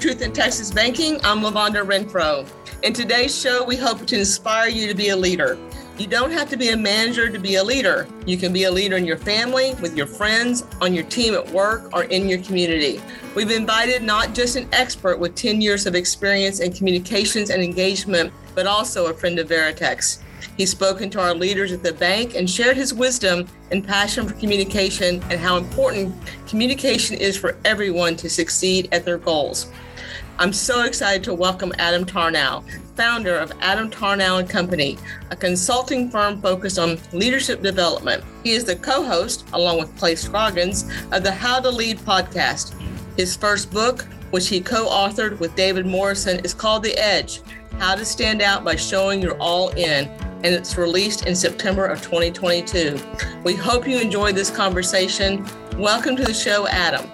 Truth in Texas Banking. I'm Lavonda Renfro. In today's show, we hope to inspire you to be a leader. You don't have to be a manager to be a leader. You can be a leader in your family, with your friends, on your team at work, or in your community. We've invited not just an expert with 10 years of experience in communications and engagement, but also a friend of Veritex. He's spoken to our leaders at the bank and shared his wisdom and passion for communication and how important communication is for everyone to succeed at their goals. I'm so excited to welcome Adam Tarnow, founder of Adam Tarnow and Company, a consulting firm focused on leadership development. He is the co-host, along with Clay Scroggins, of the How to Lead podcast. His first book, which he co-authored with David Morrison, is called The Edge: How to Stand Out by Showing You're All In and it's released in September of 2022. We hope you enjoyed this conversation. Welcome to the show, Adam.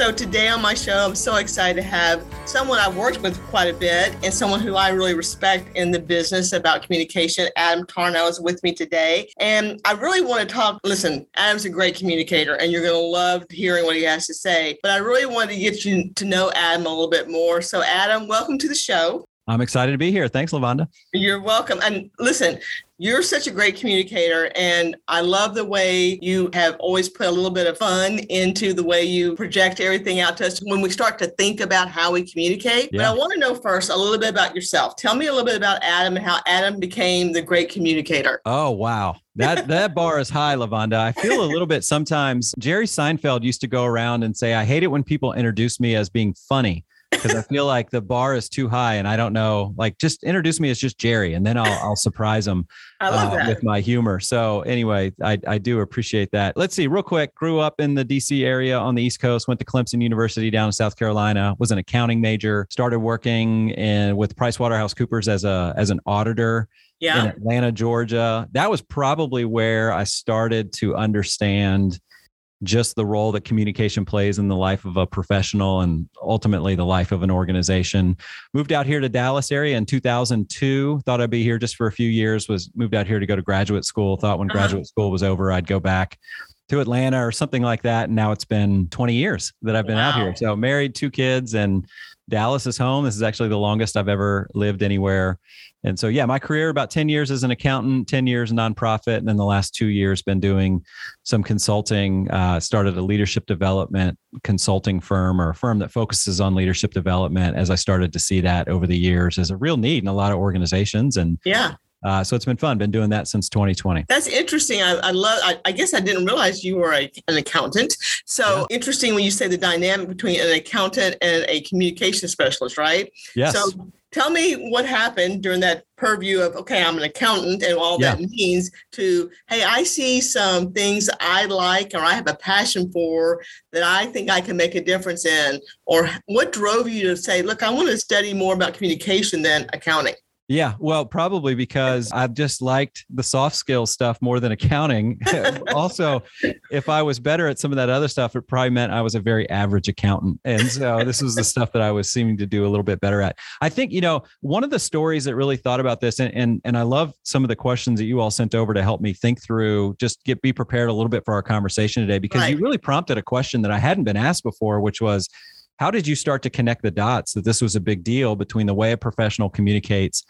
So, today on my show, I'm so excited to have someone I've worked with quite a bit and someone who I really respect in the business about communication. Adam Tarnow is with me today. And I really want to talk. Listen, Adam's a great communicator and you're going to love hearing what he has to say. But I really wanted to get you to know Adam a little bit more. So, Adam, welcome to the show. I'm excited to be here. Thanks, Lavonda. You're welcome. And listen, you're such a great communicator, and I love the way you have always put a little bit of fun into the way you project everything out to us when we start to think about how we communicate. Yeah. But I want to know first a little bit about yourself. Tell me a little bit about Adam and how Adam became the great communicator. Oh, wow. That that bar is high, Lavonda. I feel a little bit sometimes. Jerry Seinfeld used to go around and say, I hate it when people introduce me as being funny because I feel like the bar is too high and I don't know. Like, just introduce me as just Jerry, and then I'll I'll surprise them uh, with my humor. So anyway, I I do appreciate that. Let's see, real quick. Grew up in the D.C. area on the East Coast. Went to Clemson University down in South Carolina. Was an accounting major. Started working in with PricewaterhouseCoopers as a as an auditor. Yeah. In Atlanta, Georgia. That was probably where I started to understand just the role that communication plays in the life of a professional and ultimately the life of an organization. Moved out here to Dallas area in 2002. Thought I'd be here just for a few years. Was moved out here to go to graduate school. Thought when uh-huh. graduate school was over, I'd go back to Atlanta or something like that. And now it's been 20 years that I've been wow. out here. So married, two kids, and Dallas is home. This is actually the longest I've ever lived anywhere. And so, yeah, my career about 10 years as an accountant, 10 years nonprofit, and then the last two years been doing some consulting. Uh, started a leadership development consulting firm or a firm that focuses on leadership development as I started to see that over the years as a real need in a lot of organizations. And yeah, uh, so it's been fun. Been doing that since 2020. That's interesting. I, I love. I, I, guess I didn't realize you were a, an accountant. So yeah. interesting when you say the dynamic between an accountant and a communication specialist, right? Yes. So tell me what happened during that purview of okay, I'm an accountant and all yeah. that means. To hey, I see some things I like or I have a passion for that I think I can make a difference in. Or what drove you to say, look, I want to study more about communication than accounting? Yeah, well, probably because I've just liked the soft skill stuff more than accounting. also, if I was better at some of that other stuff, it probably meant I was a very average accountant. And so this was the stuff that I was seeming to do a little bit better at. I think, you know, one of the stories that really thought about this, and and, and I love some of the questions that you all sent over to help me think through, just get be prepared a little bit for our conversation today, because right. you really prompted a question that I hadn't been asked before, which was, how did you start to connect the dots that this was a big deal between the way a professional communicates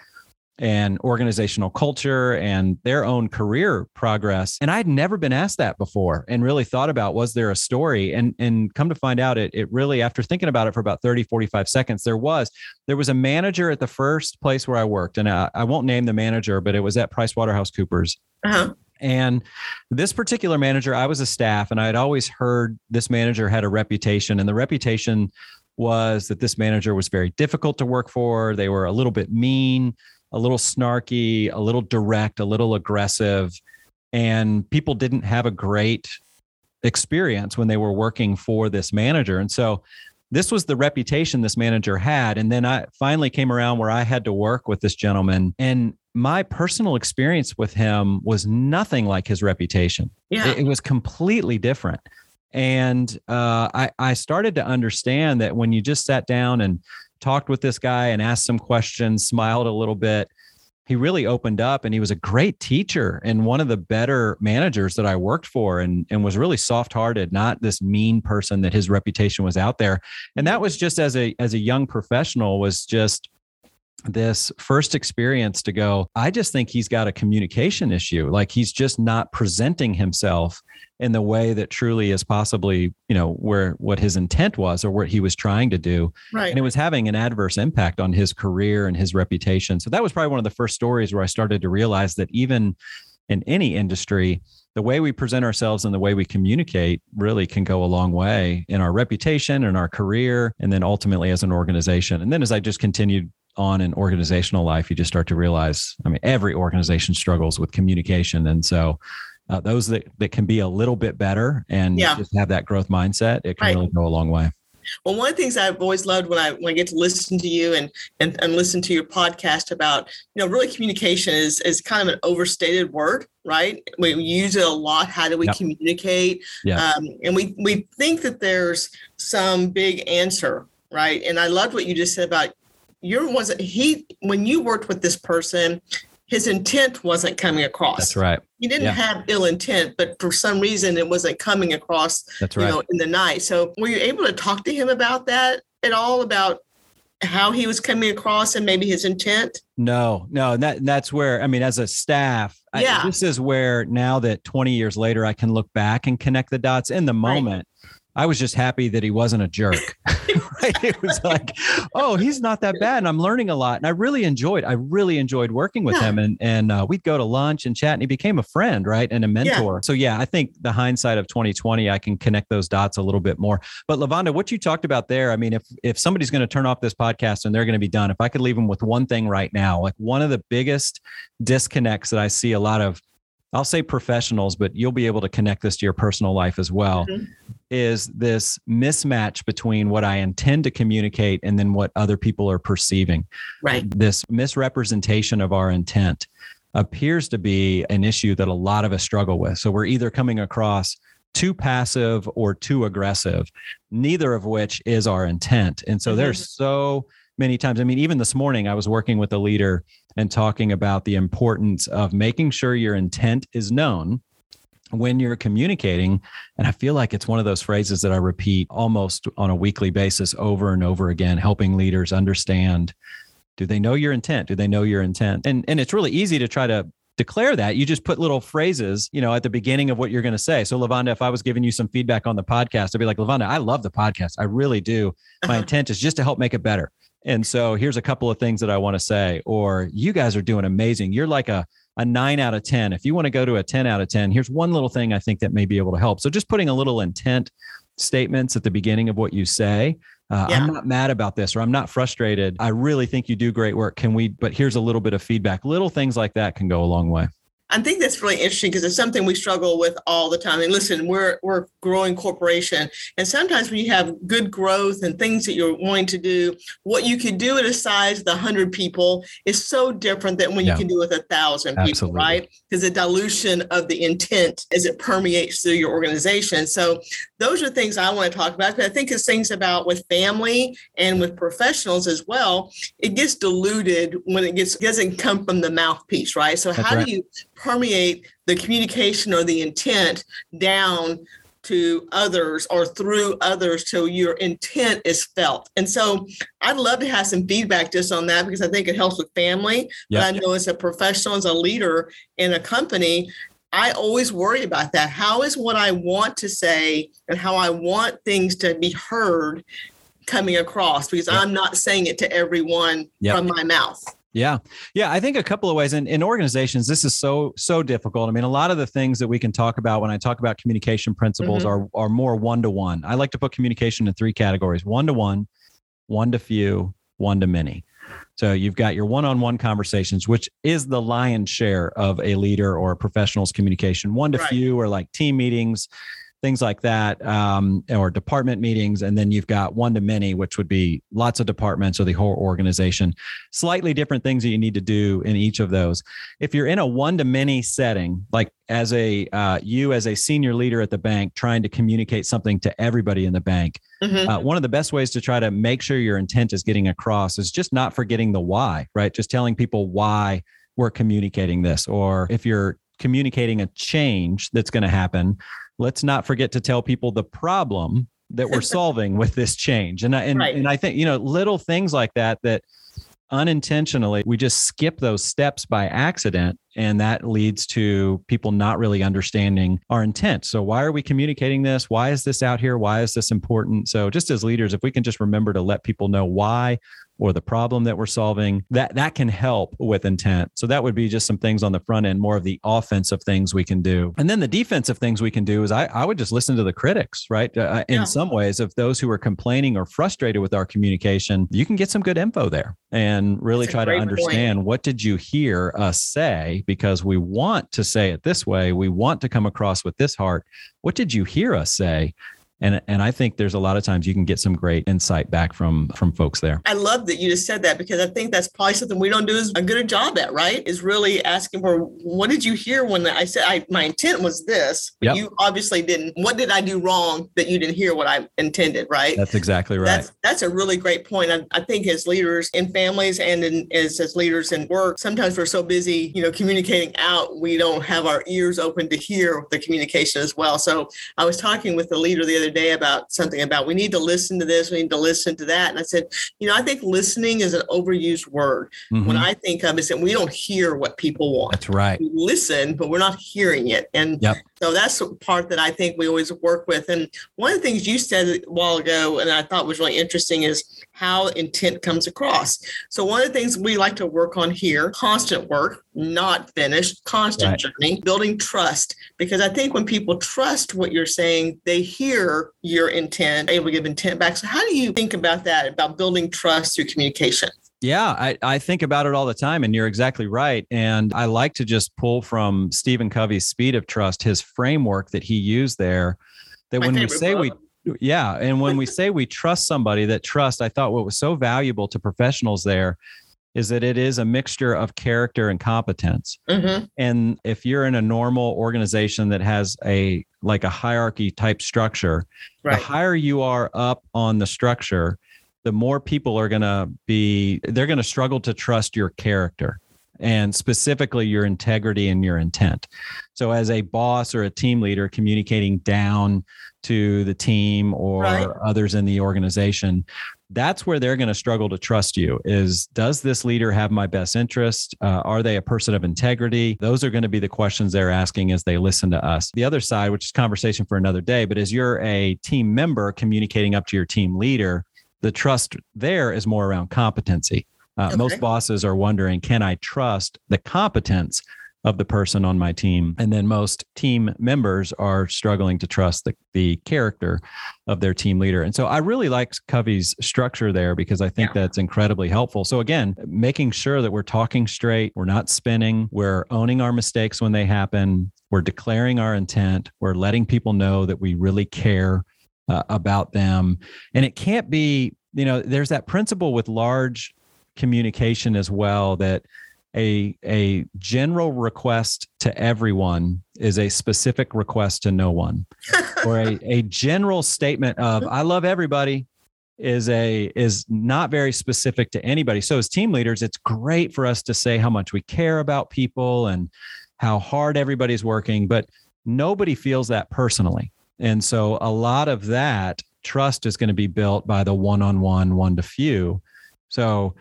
and organizational culture and their own career progress. And I'd never been asked that before and really thought about was there a story? And and come to find out it it really after thinking about it for about 30 45 seconds there was there was a manager at the first place where I worked and I, I won't name the manager but it was at PricewaterhouseCoopers. Uh-huh. And this particular manager, I was a staff, and I had always heard this manager had a reputation, and the reputation was that this manager was very difficult to work for. They were a little bit mean a little snarky, a little direct, a little aggressive. And people didn't have a great experience when they were working for this manager. And so this was the reputation this manager had. And then I finally came around where I had to work with this gentleman. And my personal experience with him was nothing like his reputation. Yeah. It, it was completely different. And uh, I, I started to understand that when you just sat down and talked with this guy and asked some questions, smiled a little bit. he really opened up and he was a great teacher and one of the better managers that I worked for and, and was really soft hearted, not this mean person that his reputation was out there. And that was just as a as a young professional was just this first experience to go, I just think he's got a communication issue. Like he's just not presenting himself in the way that truly is possibly, you know, where what his intent was or what he was trying to do. Right. And it was having an adverse impact on his career and his reputation. So that was probably one of the first stories where I started to realize that even in any industry, the way we present ourselves and the way we communicate really can go a long way in our reputation and our career and then ultimately as an organization and then as i just continued on in organizational life you just start to realize i mean every organization struggles with communication and so uh, those that, that can be a little bit better and Yeah. just have that growth mindset it can Right. really go a long way Well, one of the things I've always loved when I when I get to listen to you and and, and listen to your podcast about, you know, really communication is is kind of an overstated word, right? We use it a lot. How do we Yep. communicate? Yeah. Um, and we we think that there's some big answer, right? And I loved what you just said about your wasn't he when you worked with this person, his intent wasn't coming across. that's right He didn't Yeah. have ill intent, but for some reason it wasn't coming across that's right. you know, in the night. So were you able to talk to him about that at all? About how he was coming across and maybe his intent? No, no, that that's where I mean, as a staff, I- Yeah. this is where now that 20 years later, I can look back and connect the dots. In the Right. moment, I was just happy that he wasn't a jerk. right? It was like, oh, he's not that bad, and I'm learning a lot, and I really enjoyed. I really enjoyed working with Yeah. him, and and uh, we'd go to lunch and chat, and he became a friend, right, and a mentor. So yeah, I think the hindsight of 2020, I can connect those dots a little bit more. But Lavonda, what you talked about there, I mean, if if somebody's going to turn off this podcast and they're going to be done, if I could leave them with one thing right now, like one of the biggest disconnects that I see a lot of, I'll say professionals, but you'll be able to connect this to your personal life as well, Mhm. is this mismatch between what I intend to communicate and then what other people are perceiving Right. this misrepresentation of our intent appears to be an issue that a lot of us struggle with. So we're either coming across too passive or too aggressive, neither of which is our intent. And so Mhm. there's so many times. I mean, even this morning, I was working with a leader and talking about the importance of making sure your intent is known when you're communicating. And I feel like it's one of those phrases that I repeat almost on a weekly basis over and over again, helping leaders understand do they know your intent? Do they know your intent? And and it's really easy to try to declare that. You just put little phrases, you know, at the beginning of what you're going to say. So Lavonda, if I was giving you some feedback on the podcast, I'd be like, Lavonda, I love the podcast. I really do. My intent is just to help make it better. And so here's a couple of things that I want to say. Or you guys are doing amazing. You're like a a nine out of 10. If you want to go to a 10 out of 10, here's one little thing I think that may be able to help. So just putting a little intent statements at the beginning of what you say. Uh, Yeah. I'm not mad about this or I'm not frustrated. I really think you do great work. Can we, but here's a little bit of feedback. Little things like that can go a long way. I think that's really interesting because it's something we struggle with all the time. And listen, we're we're a growing corporation, and sometimes when you have good growth and things that you're wanting to do, what you could do at a size of the hundred people is so different than when Yeah. you can do with a thousand people, right? Because the dilution of the intent as it permeates through your organization. So those are things I want to talk about. But I think it's things about with family and with professionals as well. It gets diluted when it gets doesn't come from the mouthpiece, right? So That's how right. do you permeate the communication or the intent down to others or through others till your intent is felt. And so I'd love to have some feedback just on that because I think it helps with family. But I know as a professional, as a leader in a company, I always worry about that. How is what I want to say and how I want things to be heard coming across because. I'm not saying it to everyone from my mouth. Yeah. Yeah. I think a couple of ways in, in organizations, this is so, so difficult. I mean, a lot of the things that we can talk about when I talk about communication principles mm-hmm. are, are more one to one. I like to put communication in three categories one to one, one to few, one to many. So you've got your one on one conversations, which is the lion's share of a leader or a professional's communication. One to Right. few are like team meetings, things like that, um, or department meetings. And then you've got one to many, which would be lots of departments or the whole organization slightly different things that you need to do in each of those. If you're in a one to many setting, like as a uh, you as a senior leader at the bank trying to communicate something to everybody in the bank, Mhm. uh, one of the best ways to try to make sure your intent is getting across is just not forgetting the why, right? Just telling people why we're communicating this. Or if you're communicating a change that's going to happen, let's not forget to tell people the problem that we're solving with this change. And I, and, right. and I think, you know, little things like that, that unintentionally we just skip those steps by accident and that leads to people not really understanding our intent so why are we communicating this why is this out here why is this important so just as leaders if we can just remember to let people know why or the problem that we're solving that that can help with intent. So that would be just some things on the front end more of the offensive things we can do. And then the defensive things we can do is i, I would just listen to the critics right? Uh, in yeah. some ways of those who are complaining or frustrated with our communication you can get some good info there and really try to understand point. what did you hear us say? Because we want to say it this way. We want to come across with this heart. What did you hear us say and and I think there's a lot of times you can get some great insight back from from folks there. I love that you just said that because I think that's probably something we don't do as a good a job at, right? Is really asking for what did you hear when I said I, my intent was this, but yep. you obviously didn't. What did I do wrong that you didn't hear what I intended, right? That's exactly right. That's, that's a really great point. I, I think as leaders in families and in, as as leaders in work, sometimes we're so busy, you know, communicating out, we don't have our ears open to hear the communication as well. So I was talking with the leader the other other day about something about we need to listen to this, we need to listen to that. And I said, you know, I think listening is an overused word. Mm-hmm. When I think of it, that we don't hear what people want. That's right. We listen, but we're not hearing it. And yep. so that's the part that I think we always work with. And one of the things you said a while ago, and I thought was really interesting, is how intent comes across. So one of the things we like to work on here, constant work, not finished, constant right. journey, building trust. Because I think when people trust what you're saying, they hear your intent, able to give intent back. So how do you think about that, about building trust through communication? Yeah, I, I think about it all the time, and you're exactly right. And I like to just pull from Stephen Covey's Speed of Trust, his framework that he used there. That My when we say we yeah. And when we say we trust somebody, that trust, I thought what was so valuable to professionals there is that it is a mixture of character and competence. Mm-hmm. And if you're in a normal organization that has a like a hierarchy type structure, right. the higher you are up on the structure, the more people are going to be they're going to struggle to trust your character and specifically your integrity and your intent. So, as a boss or a team leader communicating down to the team or right. others in the organization, that's where they're going to struggle to trust you is does this leader have my best interest uh, are they a person of integrity those are going to be the questions they're asking as they listen to us the other side which is conversation for another day but as you're a team member communicating up to your team leader the trust there is more around competency uh, okay. Most bosses are wondering, can I trust the competence of the person on my team? And then most team members are struggling to trust the, the character of their team leader. And so I really like Covey's structure there because I think yeah. that's incredibly helpful. So again, making sure that we're talking straight, we're not spinning, we're owning our mistakes when they happen, we're declaring our intent, we're letting people know that we really care uh, about them. And it can't be, you know, there's that principle with large communication as well that a a general request to everyone is a specific request to no one. Or a, a general statement of i love everybody is a is not very specific to anybody. So as team leaders it's great for us to say how much we care about people and how hard everybody's working but nobody feels that personally. And so a lot of that trust is going to be built by the one-on-one one to few. So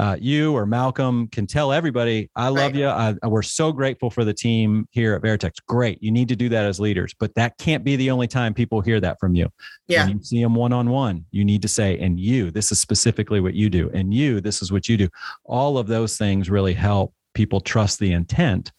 uh, you or Malcolm can tell everybody, I love right. you. I, we're so grateful for the team here at Veritex. Great. You need to do that as leaders, but that can't be the only time people hear that from you. Yeah. When you see them one on one, you need to say, and you, this is specifically what you do. And you, this is what you do. All of those things really help people trust the intent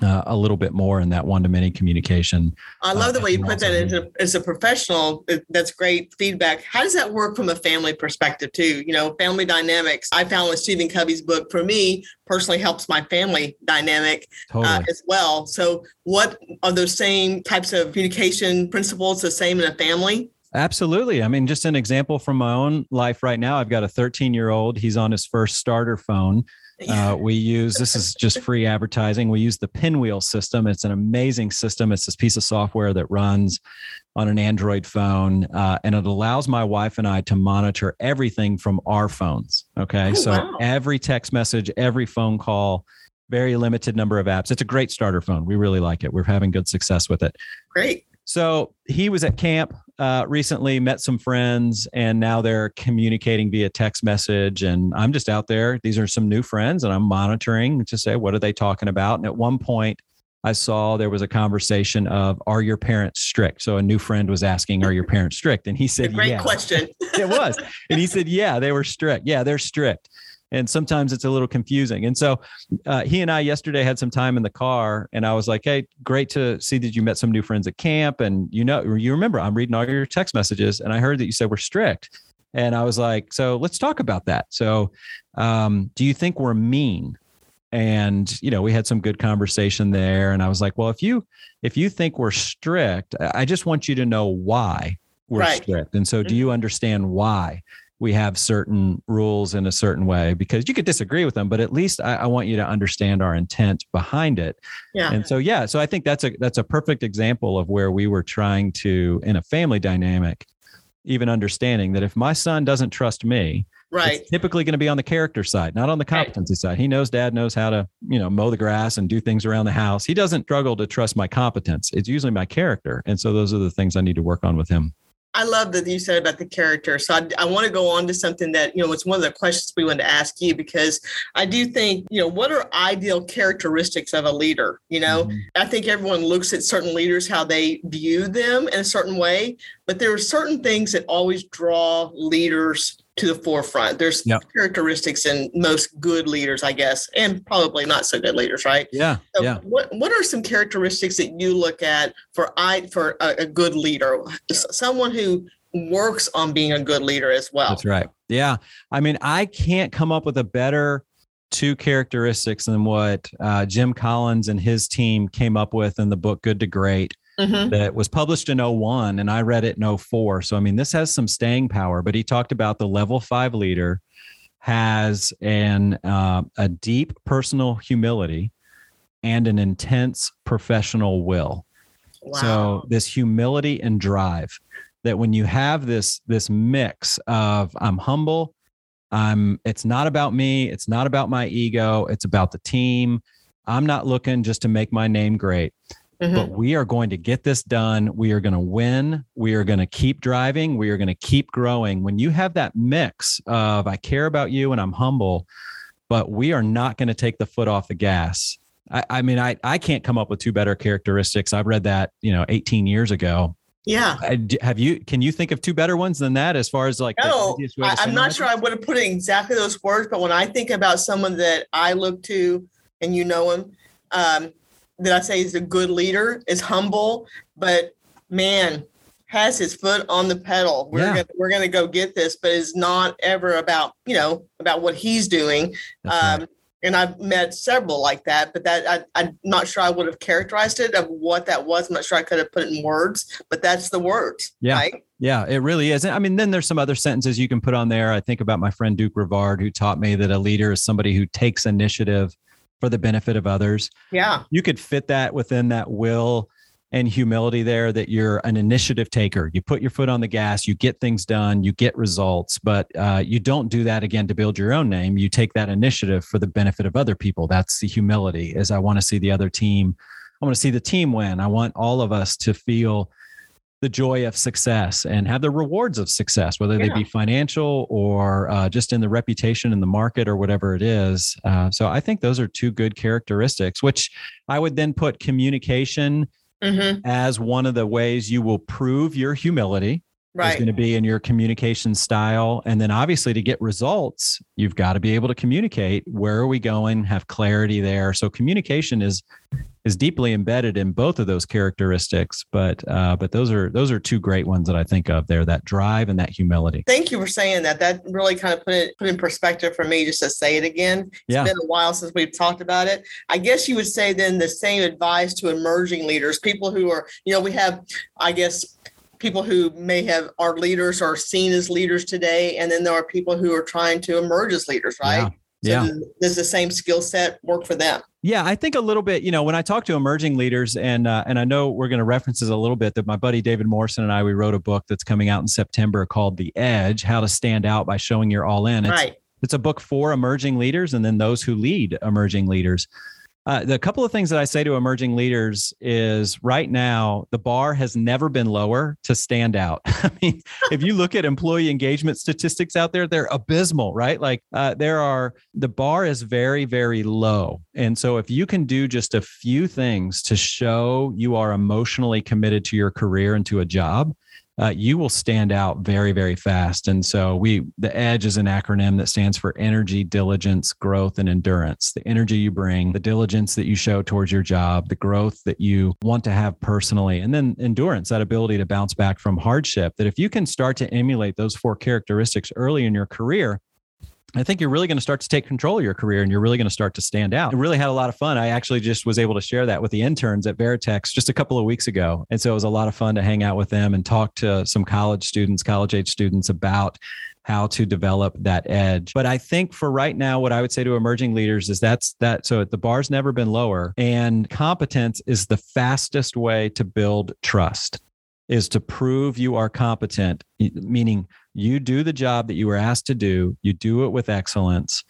uh, a little bit more in that one to many communication. I love uh, the way you put that as a, as a professional. That's great feedback. How does that work from a family perspective too? You know, family dynamics. I found with Stephen Covey's book for me personally helps my family dynamic uh, totally. uh, as well. So, what are those same types of communication principles the same in a family? Absolutely. I mean, just an example from my own life right now. I've got a 13 year old. He's on his first starter phone. Uh, we use this is just free advertising. We use the Pinwheel system. It's an amazing system. It's this piece of software that runs on an Android phone, uh, and it allows my wife and I to monitor everything from our phones. Okay, oh, so wow. every text message, every phone call, very limited number of apps. It's a great starter phone. We really like it. We're having good success with it. Great. So he was at camp uh, recently, met some friends, and now they're communicating via text message. And I'm just out there. These are some new friends, and I'm monitoring to say, what are they talking about? And at one point, I saw there was a conversation of, "Are your parents strict?" So a new friend was asking, "Are your parents strict?" And he said, Great "Yeah." question. it was, and he said, "Yeah, they were strict. Yeah, they're strict." And sometimes it's a little confusing. And so uh, he and I yesterday had some time in the car, and I was like, "Hey, great to see that you met some new friends at camp, and you know, you remember I'm reading all your text messages, and I heard that you said we're strict." And I was like, "So let's talk about that." So, um, do you think we're mean? and you know we had some good conversation there and i was like well if you if you think we're strict i just want you to know why we're Right. strict and so do you understand why we have certain rules in a certain way because you could disagree with them but at least i, I want you to understand our intent behind it Yeah. and so yeah so i think that's a that's a perfect example of where we were trying to in a family dynamic even understanding that if my son doesn't trust me Right. it's typically going to be on the character side, not on the Right. competency side. He knows dad knows how to, you know, mow the grass and do things around the house. He doesn't struggle to trust my competence. It's usually my character. And so those are the things I need to work on with him. I love that you said about the character. So I, I want to go on to something that, you know, it's one of the questions we wanted to ask you because I do think, you know, what are ideal characteristics of a leader? You know, Mhm. I think everyone looks at certain leaders, how they view them in a certain way, but there are certain things that always draw leaders to the forefront. There's Yep. characteristics in most good leaders, I guess, and probably not so good leaders, right? Yeah. So Yeah. What What are some characteristics that you look at for I for a, a good leader, someone who works on being a good leader as well? That's right. Yeah. I mean, I can't come up with a better two characteristics than what uh, Jim Collins and his team came up with in the book Good to Great. Mhm. that was published in 01 and I read it in 04. So, I mean, this has some staying power, but he talked about the level five leader has an uh, a deep personal humility and an intense professional will. Wow. So this humility and drive that when you have this this mix of I'm humble, I'm it's not about me, it's not about my ego, it's about the team. I'm not looking just to make my name great Mhm. but we are going to get this done. We are going to win. We are going to keep driving. We are going to keep growing. When you have that mix of I care about you and I'm humble, but we are not going to take the foot off the gas. I, I mean, I, I can't come up with two better characteristics. I've read that, you know, 18 years ago. yeah. Have you, can you think of two better ones than that as far as like, No, easiest way to I, I'm not sure? I would have put it in exactly those words, but when I think about someone that I look to, and you know him, um, that I say is a good leader, is humble, but man, has his foot on the pedal. We're Yeah. gonna we're gonna go get this, but it's not ever about you know about what he's doing. That's right. Um, and I've met several like that, but that I, I'm not sure I would have characterized it of what that was. I'm not sure I could have put it in words, but that's the words. Yeah. Right? Yeah, it really is. I mean, then there's some other sentences you can put on there. I think about my friend Duke Rivard, who taught me that a leader is somebody who takes initiative for the benefit of others. Yeah. You could fit that within that will and humility there that you're an initiative taker. You put your foot on the gas, you get things done, you get results, but uh, you don't do that again to build your own name. You take that initiative for the benefit of other people. That's the humility. Is I want to see the other team. I want to see the team win. I want all of us to feel the joy of success and have the rewards of success, whether they be financial or uh, just in the reputation in the market or whatever it is. Uh, so I think those are two good characteristics, which I would then put communication hmm as one of the ways you will prove your humility is going to be in your communication style. And then obviously to get results, you've got to be able to communicate. Where are we going? Have clarity there. So communication is is deeply embedded in both of those characteristics. But uh, but those are those are two great ones that I think of there, that drive and that humility. Thank you for saying that. That really kind of put it put in perspective for me just to say it again. It's Yeah. been a while since we've talked about it. I guess you would say then the same advice to emerging leaders, people who are, you know, we have, I guess, people who may have are leaders or seen as leaders today, and then there are people who are trying to emerge as leaders, right? So Yeah. does- does the same skill set work for them? Yeah, I think a little bit. You know, when I talk to emerging leaders, and uh, and I know we're going to reference this a little bit. That my buddy David Morrison and I we wrote a book that's coming out in September called The Edge: How to Stand Out by Showing You're All In. It's, right. it's a book for emerging leaders and then those who lead emerging leaders. Uh, the couple of things that I say to emerging leaders is right now, the bar has never been lower to stand out. I mean, if you look at employee engagement statistics out there, they're abysmal, right? Like uh, there are, the bar is very, very low. And so if you can do just a few things to show you are emotionally committed to your career and to a job, uh, you will stand out very, very fast. And so we, the EDGE is an acronym that stands for energy, diligence, growth, and endurance. The energy you bring, the diligence that you show towards your job, the growth that you want to have personally, and then endurance, that ability to bounce back from hardship. That if you can start to emulate those four characteristics early in your career, I think you're really going to start to take control of your career and you're really going to start to stand out. I really had a lot of fun. I actually just was able to share that with the interns at Veritex just a couple of weeks ago. And so it was a lot of fun to hang out with them and talk to some college students, college age students about how to develop that edge. But I think for right now, what I would say to emerging leaders is that's that. So the bar's never been lower, and competence is the fastest way to build trust is to prove you are competent, meaning you do the job that you were asked to do, you do it with excellence,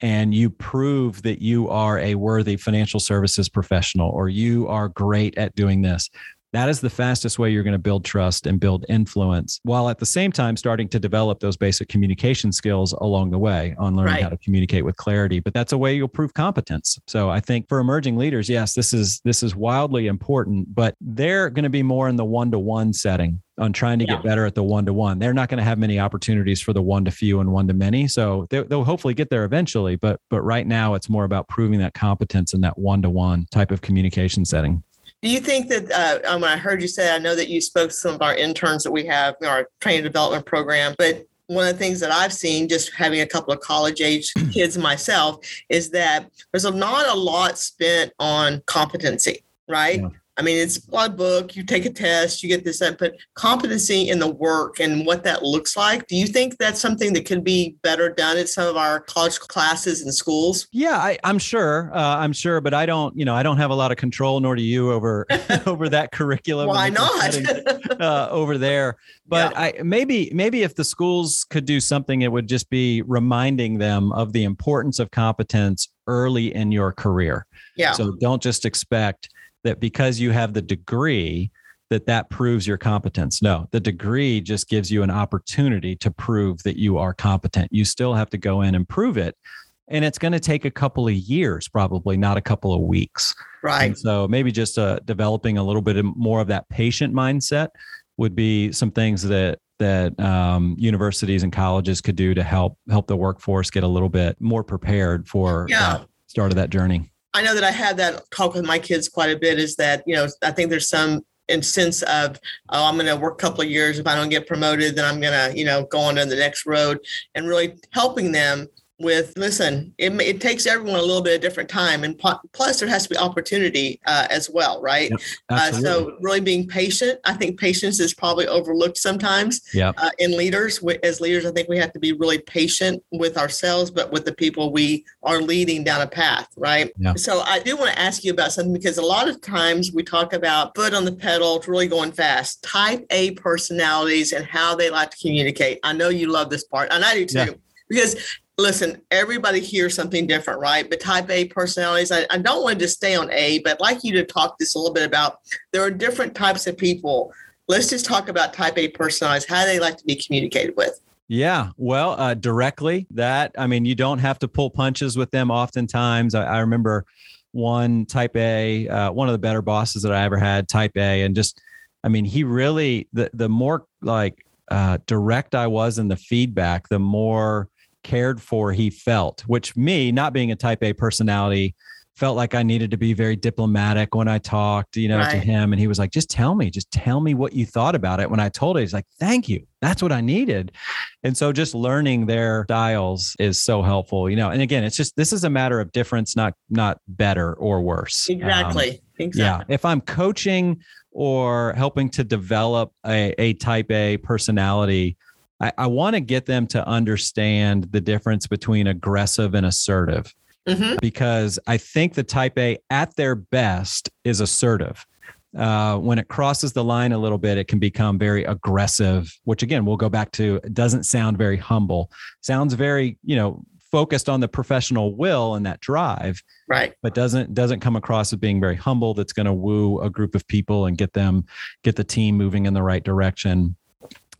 and you prove that you are a worthy financial services professional or you are great at doing this. That is the fastest way you're going to build trust and build influence while at the same time starting to develop those basic communication skills along the way on learning right. how to communicate with clarity. But that's a way you'll prove competence. So I think for emerging leaders, yes, this is this is wildly important, but they're going to be more in the one-to-one setting on trying to yeah. get better at the one to one. They're not going to have many opportunities for the one to few and one to many. So they'll hopefully get there eventually. But but right now, it's more about proving that competence in that one to one type of communication setting. Do you think that uh, when I heard you say, I know that you spoke to some of our interns that we have in our training development program, but one of the things that I've seen just having a couple of college age kids myself is that there's a, not a lot spent on competency, right? Yeah. I mean, it's a blood book, you take a test, you get this, that, but competency in the work and what that looks like. Do you think that's something that could be better done at some of our college classes and schools? Yeah, I, am sure. Uh, I'm sure, but I don't, you know, I don't have a lot of control, nor do you over over that curriculum. Why not? uh, over there. But yeah. I maybe maybe if the schools could do something, it would just be reminding them of the importance of competence early in your career. Yeah. So don't just expect that because you have the degree that that proves your competence. No, the degree just gives you an opportunity to prove that you are competent. You still have to go in and prove it. And it's going to take a couple of years, probably not a couple of weeks. Right. And so maybe just uh, developing a little bit more of that patient mindset would be some things that that um, universities and colleges could do to help help the workforce get a little bit more prepared for yeah. start of that journey. I know that I had that talk with my kids quite a bit is that, you know, I think there's some sense of, oh, I'm going to work a couple of years. If I don't get promoted, then I'm going to, you know, go on to the next road and really helping them with listen it, it takes everyone a little bit of different time and plus there has to be opportunity uh, as well right? Yep, uh, so really being patient i think patience is probably overlooked sometimes yep. uh, in leaders as leaders i think we have to be really patient with ourselves but with the people we are leading down a path right? Yep. so i do want to ask you about something because a lot of times we talk about foot on the pedal really going fast. Type a personalities and how they like to communicate. I know you love this part and i do too. Yeah. Because listen, everybody hears something different, right? But type A personalities, I, I don't want to just stay on A, but I'd like you to talk this a little bit about there are different types of people. Let's just talk about type A personalities, how they like to be communicated with. Yeah, well, uh, directly that, I mean, you don't have to pull punches with them oftentimes. I, I remember one type A, uh, one of the better bosses that I ever had, type A, and just, I mean, he really, the, the more like uh, direct I was in the feedback, the more cared for he felt, which me, not being a type A personality, felt like I needed to be very diplomatic when I talked, you know, right. to him. And he was like, just tell me, just tell me what you thought about it. When I told it, he's like, thank you. That's what I needed. And so just learning their styles is so helpful, you know. And again, it's just this is a matter of difference, not not better or worse. Exactly. Um, exactly. Yeah. If I'm coaching or helping to develop a, a type A personality, I, I want to get them to understand the difference between aggressive and assertive. Mm-hmm. Because I think the type A at their best is assertive. Uh, when it crosses the line a little bit, it can become very aggressive, which again, we'll go back to, doesn't sound very humble. Sounds very, you know, focused on the professional will and that drive right but doesn't doesn't come across as being very humble that's going to woo a group of people and get them get the team moving in the right direction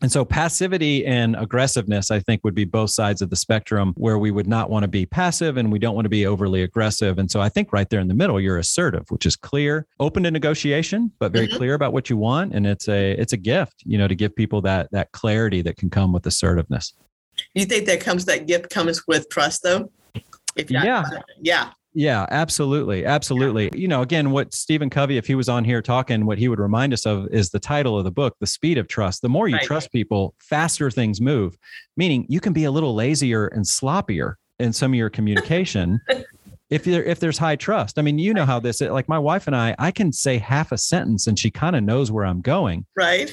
and so passivity and aggressiveness, I think, would be both sides of the spectrum where we would not want to be passive and we don't want to be overly aggressive. And so I think right there in the middle, you're assertive, which is clear, open to negotiation, but very mm-hmm. clear about what you want. And it's a it's a gift, you know, to give people that that clarity that can come with assertiveness. You think that comes that gift comes with trust though? If yeah. Yeah. Yeah, absolutely. Absolutely. You know, again, what Stephen Covey, if he was on here talking, what he would remind us of is the title of the book, The Speed of Trust. The more you right. trust people, faster things move, meaning you can be a little lazier and sloppier in some of your communication. if there if there's high trust. I mean, you know how this like my wife and I, I can say half a sentence and she kind of knows where I'm going. Right.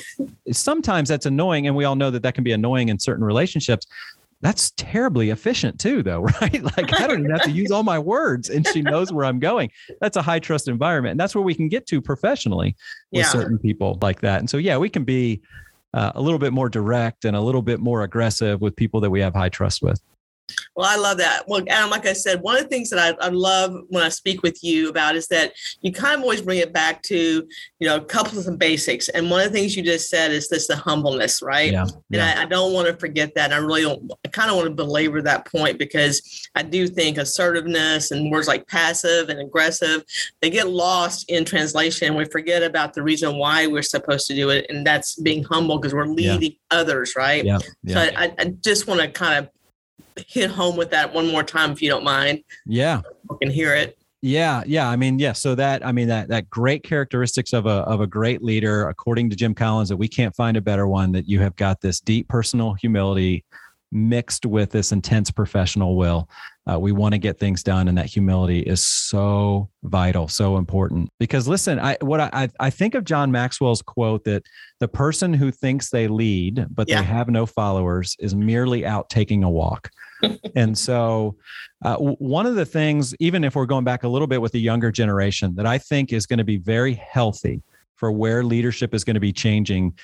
Sometimes that's annoying and we all know that that can be annoying in certain relationships that's terribly efficient too though right? Like i don't even have to use all my words and she knows where i'm going. That's a high trust environment and that's where we can get to professionally with yeah. certain people like that. And so yeah we can be uh, a little bit more direct and a little bit more aggressive with people that we have high trust with well, I love that. Well, Adam, like I said, one of the things that I, I, love when I speak with you about is that you kind of always bring it back to, you know, a couple of some basics. And one of the things you just said is this the humbleness, right? Yeah, yeah. And I, I, don't want to forget that. I really don't, I kind of want to belabor that point because I do think assertiveness and words like passive and aggressive, they get lost in translation. We forget about the reason why we're supposed to do it. And that's being humble because we're leading yeah. others, right? Yeah. yeah. So I, I just want to kind of hit home with that one more time if you don't mind. Yeah. I can hear it. Yeah, yeah. I mean, yeah. So that I mean that that great characteristics of a of a great leader, according to Jim Collins, that we can't find a better one. That you have got this deep personal humility mixed with this intense professional will. Uh, we want to get things done, and that humility is so vital, so important. Because listen, I what I I think of John Maxwell's quote that the person who thinks they lead but yeah. they have no followers is merely out taking a walk. And so, uh, one of the things, even if we're going back a little bit with the younger generation, that I think is going to be very healthy for where leadership is going to be changing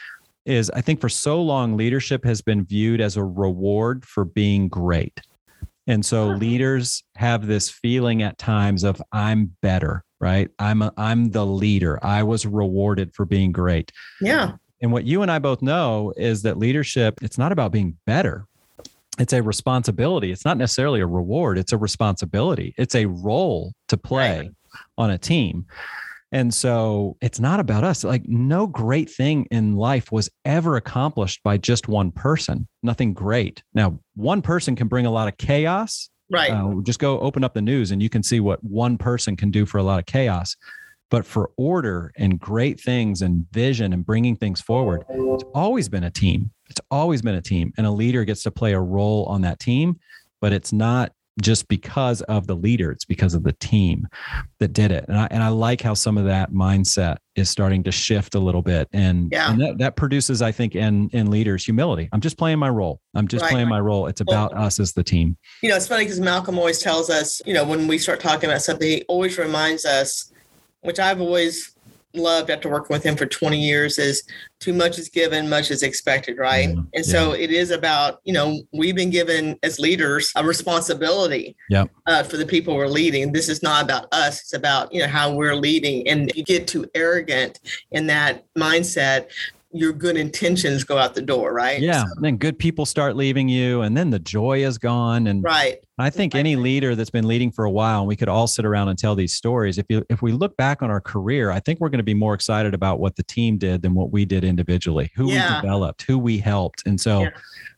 is I think for so long, leadership has been viewed as a reward for being great. And so leaders have this feeling at times of I'm better, right? I'm a, I'm the leader. I was rewarded for being great. Yeah. And what you and I both know is that leadership it's not about being better. It's a responsibility. It's not necessarily a reward, it's a responsibility. It's a role to play right. on a team. And so it's not about us. Like, no great thing in life was ever accomplished by just one person. Nothing great. Now, one person can bring a lot of chaos. Right. Uh, just go open up the news and you can see what one person can do for a lot of chaos. But for order and great things and vision and bringing things forward, it's always been a team. It's always been a team. And a leader gets to play a role on that team, but it's not just because of the leader it's because of the team that did it and I, and I like how some of that mindset is starting to shift a little bit and, yeah. and that, that produces i think in in leaders humility i'm just playing my role i'm just right. playing my role it's about well, us as the team you know it's funny because malcolm always tells us you know when we start talking about something he always reminds us which i've always loved after working with him for 20 years is too much is given, much is expected, right? Mm, and yeah. so it is about, you know, we've been given as leaders a responsibility yep. uh, for the people we're leading. This is not about us, it's about, you know, how we're leading. And you get too arrogant in that mindset, your good intentions go out the door, right? Yeah. So, then good people start leaving you and then the joy is gone. And right. I think any leader that's been leading for a while, and we could all sit around and tell these stories. If you if we look back on our career, I think we're going to be more excited about what the team did than what we did individually, who yeah. we developed, who we helped. And so yeah.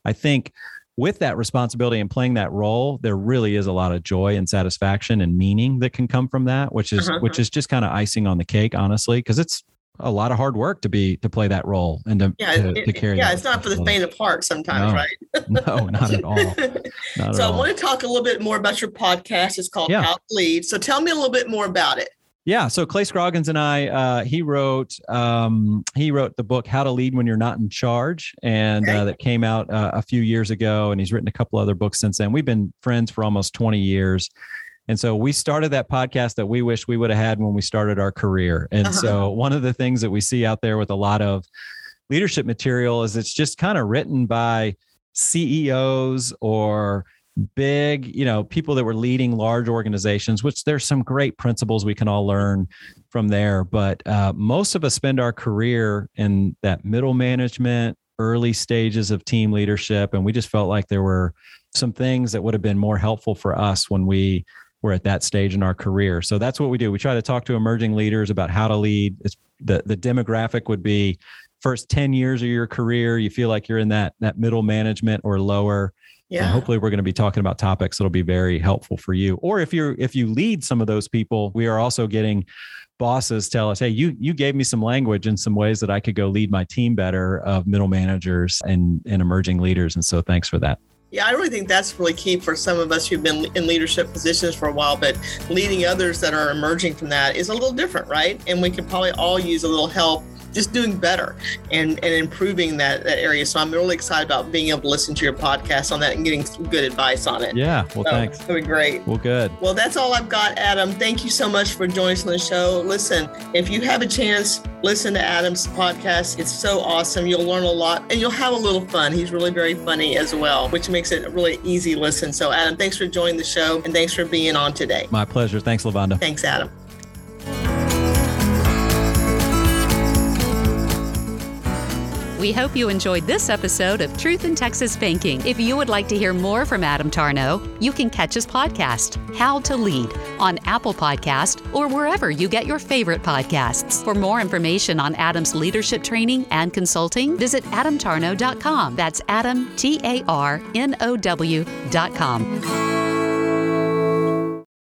I think with that responsibility and playing that role, there really is a lot of joy and satisfaction and meaning that can come from that, which is uh-huh. which is just kind of icing on the cake, honestly, because it's a lot of hard work to be to play that role and to, yeah, to, it, to carry. Yeah, it's not for the faint of heart sometimes, no, right? no, not at all. Not so at I all. want to talk a little bit more about your podcast. It's called yeah. How to Lead. So tell me a little bit more about it. Yeah, so Clay Scroggins and I, uh, he wrote um, he wrote the book How to Lead When You're Not in Charge, and okay. uh, that came out uh, a few years ago. And he's written a couple other books since then. We've been friends for almost 20 years, and so we started that podcast that we wish we would have had when we started our career. And uh-huh. so one of the things that we see out there with a lot of leadership material is it's just kind of written by CEOs or big, you know, people that were leading large organizations, which there's some great principles we can all learn from there. But uh, most of us spend our career in that middle management, early stages of team leadership. And we just felt like there were some things that would have been more helpful for us when we were at that stage in our career. So that's what we do. We try to talk to emerging leaders about how to lead. It's the, the demographic would be first 10 years of your career, you feel like you're in that, that middle management or lower. Yeah. And hopefully we're going to be talking about topics that'll be very helpful for you. Or if you're if you lead some of those people, we are also getting bosses tell us, "Hey, you you gave me some language in some ways that I could go lead my team better of middle managers and and emerging leaders." And so thanks for that. Yeah, I really think that's really key for some of us who've been in leadership positions for a while, but leading others that are emerging from that is a little different, right? And we could probably all use a little help just doing better and, and improving that, that area. So I'm really excited about being able to listen to your podcast on that and getting some good advice on it. Yeah. Well, so, thanks. That'd be great. Well, good. Well, that's all I've got, Adam. Thank you so much for joining us on the show. Listen, if you have a chance, listen to Adam's podcast. It's so awesome. You'll learn a lot and you'll have a little fun. He's really very funny as well, which makes it a really easy listen. So, Adam, thanks for joining the show and thanks for being on today. My pleasure. Thanks, Lavonda. Thanks, Adam. We hope you enjoyed this episode of Truth in Texas Banking. If you would like to hear more from Adam Tarnow, you can catch his podcast, How to Lead, on Apple Podcast or wherever you get your favorite podcasts. For more information on Adam's leadership training and consulting, visit adamtarnow.com. That's Adam, T A R N O W.com.